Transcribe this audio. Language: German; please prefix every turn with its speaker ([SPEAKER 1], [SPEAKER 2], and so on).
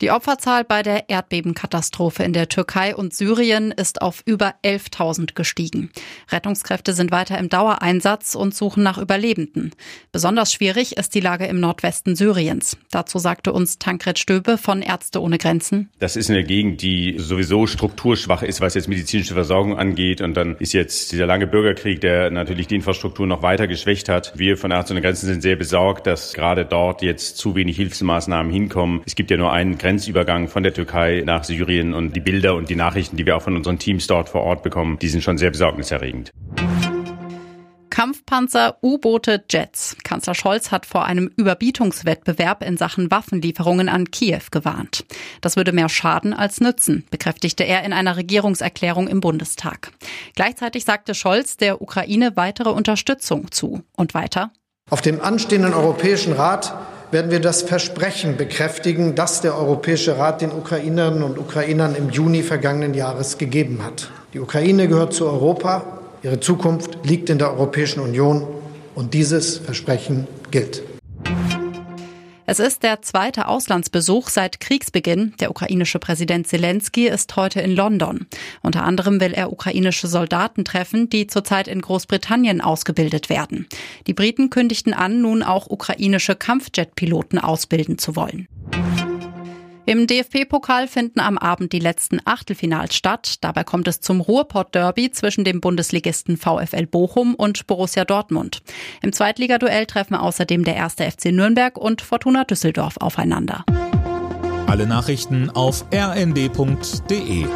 [SPEAKER 1] Die Opferzahl bei der Erdbebenkatastrophe in der Türkei und Syrien ist auf über 11.000 gestiegen. Rettungskräfte sind weiter im Dauereinsatz und suchen nach Überlebenden. Besonders schwierig ist die Lage im Nordwesten Syriens. Dazu sagte uns Tankred Stöbe von Ärzte ohne Grenzen.
[SPEAKER 2] Das ist eine Gegend, die sowieso strukturschwach ist, was jetzt medizinische Versorgung angeht. Und dann ist jetzt dieser lange Bürgerkrieg, der natürlich die Infrastruktur noch weiter geschwächt hat. Wir von Ärzte ohne Grenzen sind sehr besorgt, dass gerade dort jetzt zu wenig Hilfsmaßnahmen hinkommen. Es gibt ja nur einen Grenzübergang von der Türkei nach Syrien und die Bilder und die Nachrichten, die wir auch von unseren Teams dort vor Ort bekommen, die sind schon sehr besorgniserregend.
[SPEAKER 1] Kampfpanzer, U-Boote, Jets. Kanzler Scholz hat vor einem Überbietungswettbewerb in Sachen Waffenlieferungen an Kiew gewarnt. Das würde mehr schaden als nützen, bekräftigte er in einer Regierungserklärung im Bundestag. Gleichzeitig sagte Scholz der Ukraine weitere Unterstützung zu. Und weiter.
[SPEAKER 3] Auf dem anstehenden Europäischen Rat werden wir das Versprechen bekräftigen, das der Europäische Rat den Ukrainerinnen und Ukrainern im Juni vergangenen Jahres gegeben hat. Die Ukraine gehört zu Europa, ihre Zukunft liegt in der Europäischen Union und dieses Versprechen gilt.
[SPEAKER 1] Es ist der zweite Auslandsbesuch seit Kriegsbeginn. Der ukrainische Präsident Zelensky ist heute in London. Unter anderem will er ukrainische Soldaten treffen, die zurzeit in Großbritannien ausgebildet werden. Die Briten kündigten an, nun auch ukrainische Kampfjetpiloten ausbilden zu wollen. Im DFB-Pokal finden am Abend die letzten Achtelfinals statt. Dabei kommt es zum Ruhrpott-Derby zwischen dem Bundesligisten VfL Bochum und Borussia Dortmund. Im Zweitligaduell treffen außerdem der erste FC Nürnberg und Fortuna Düsseldorf aufeinander.
[SPEAKER 4] Alle Nachrichten auf rnd.de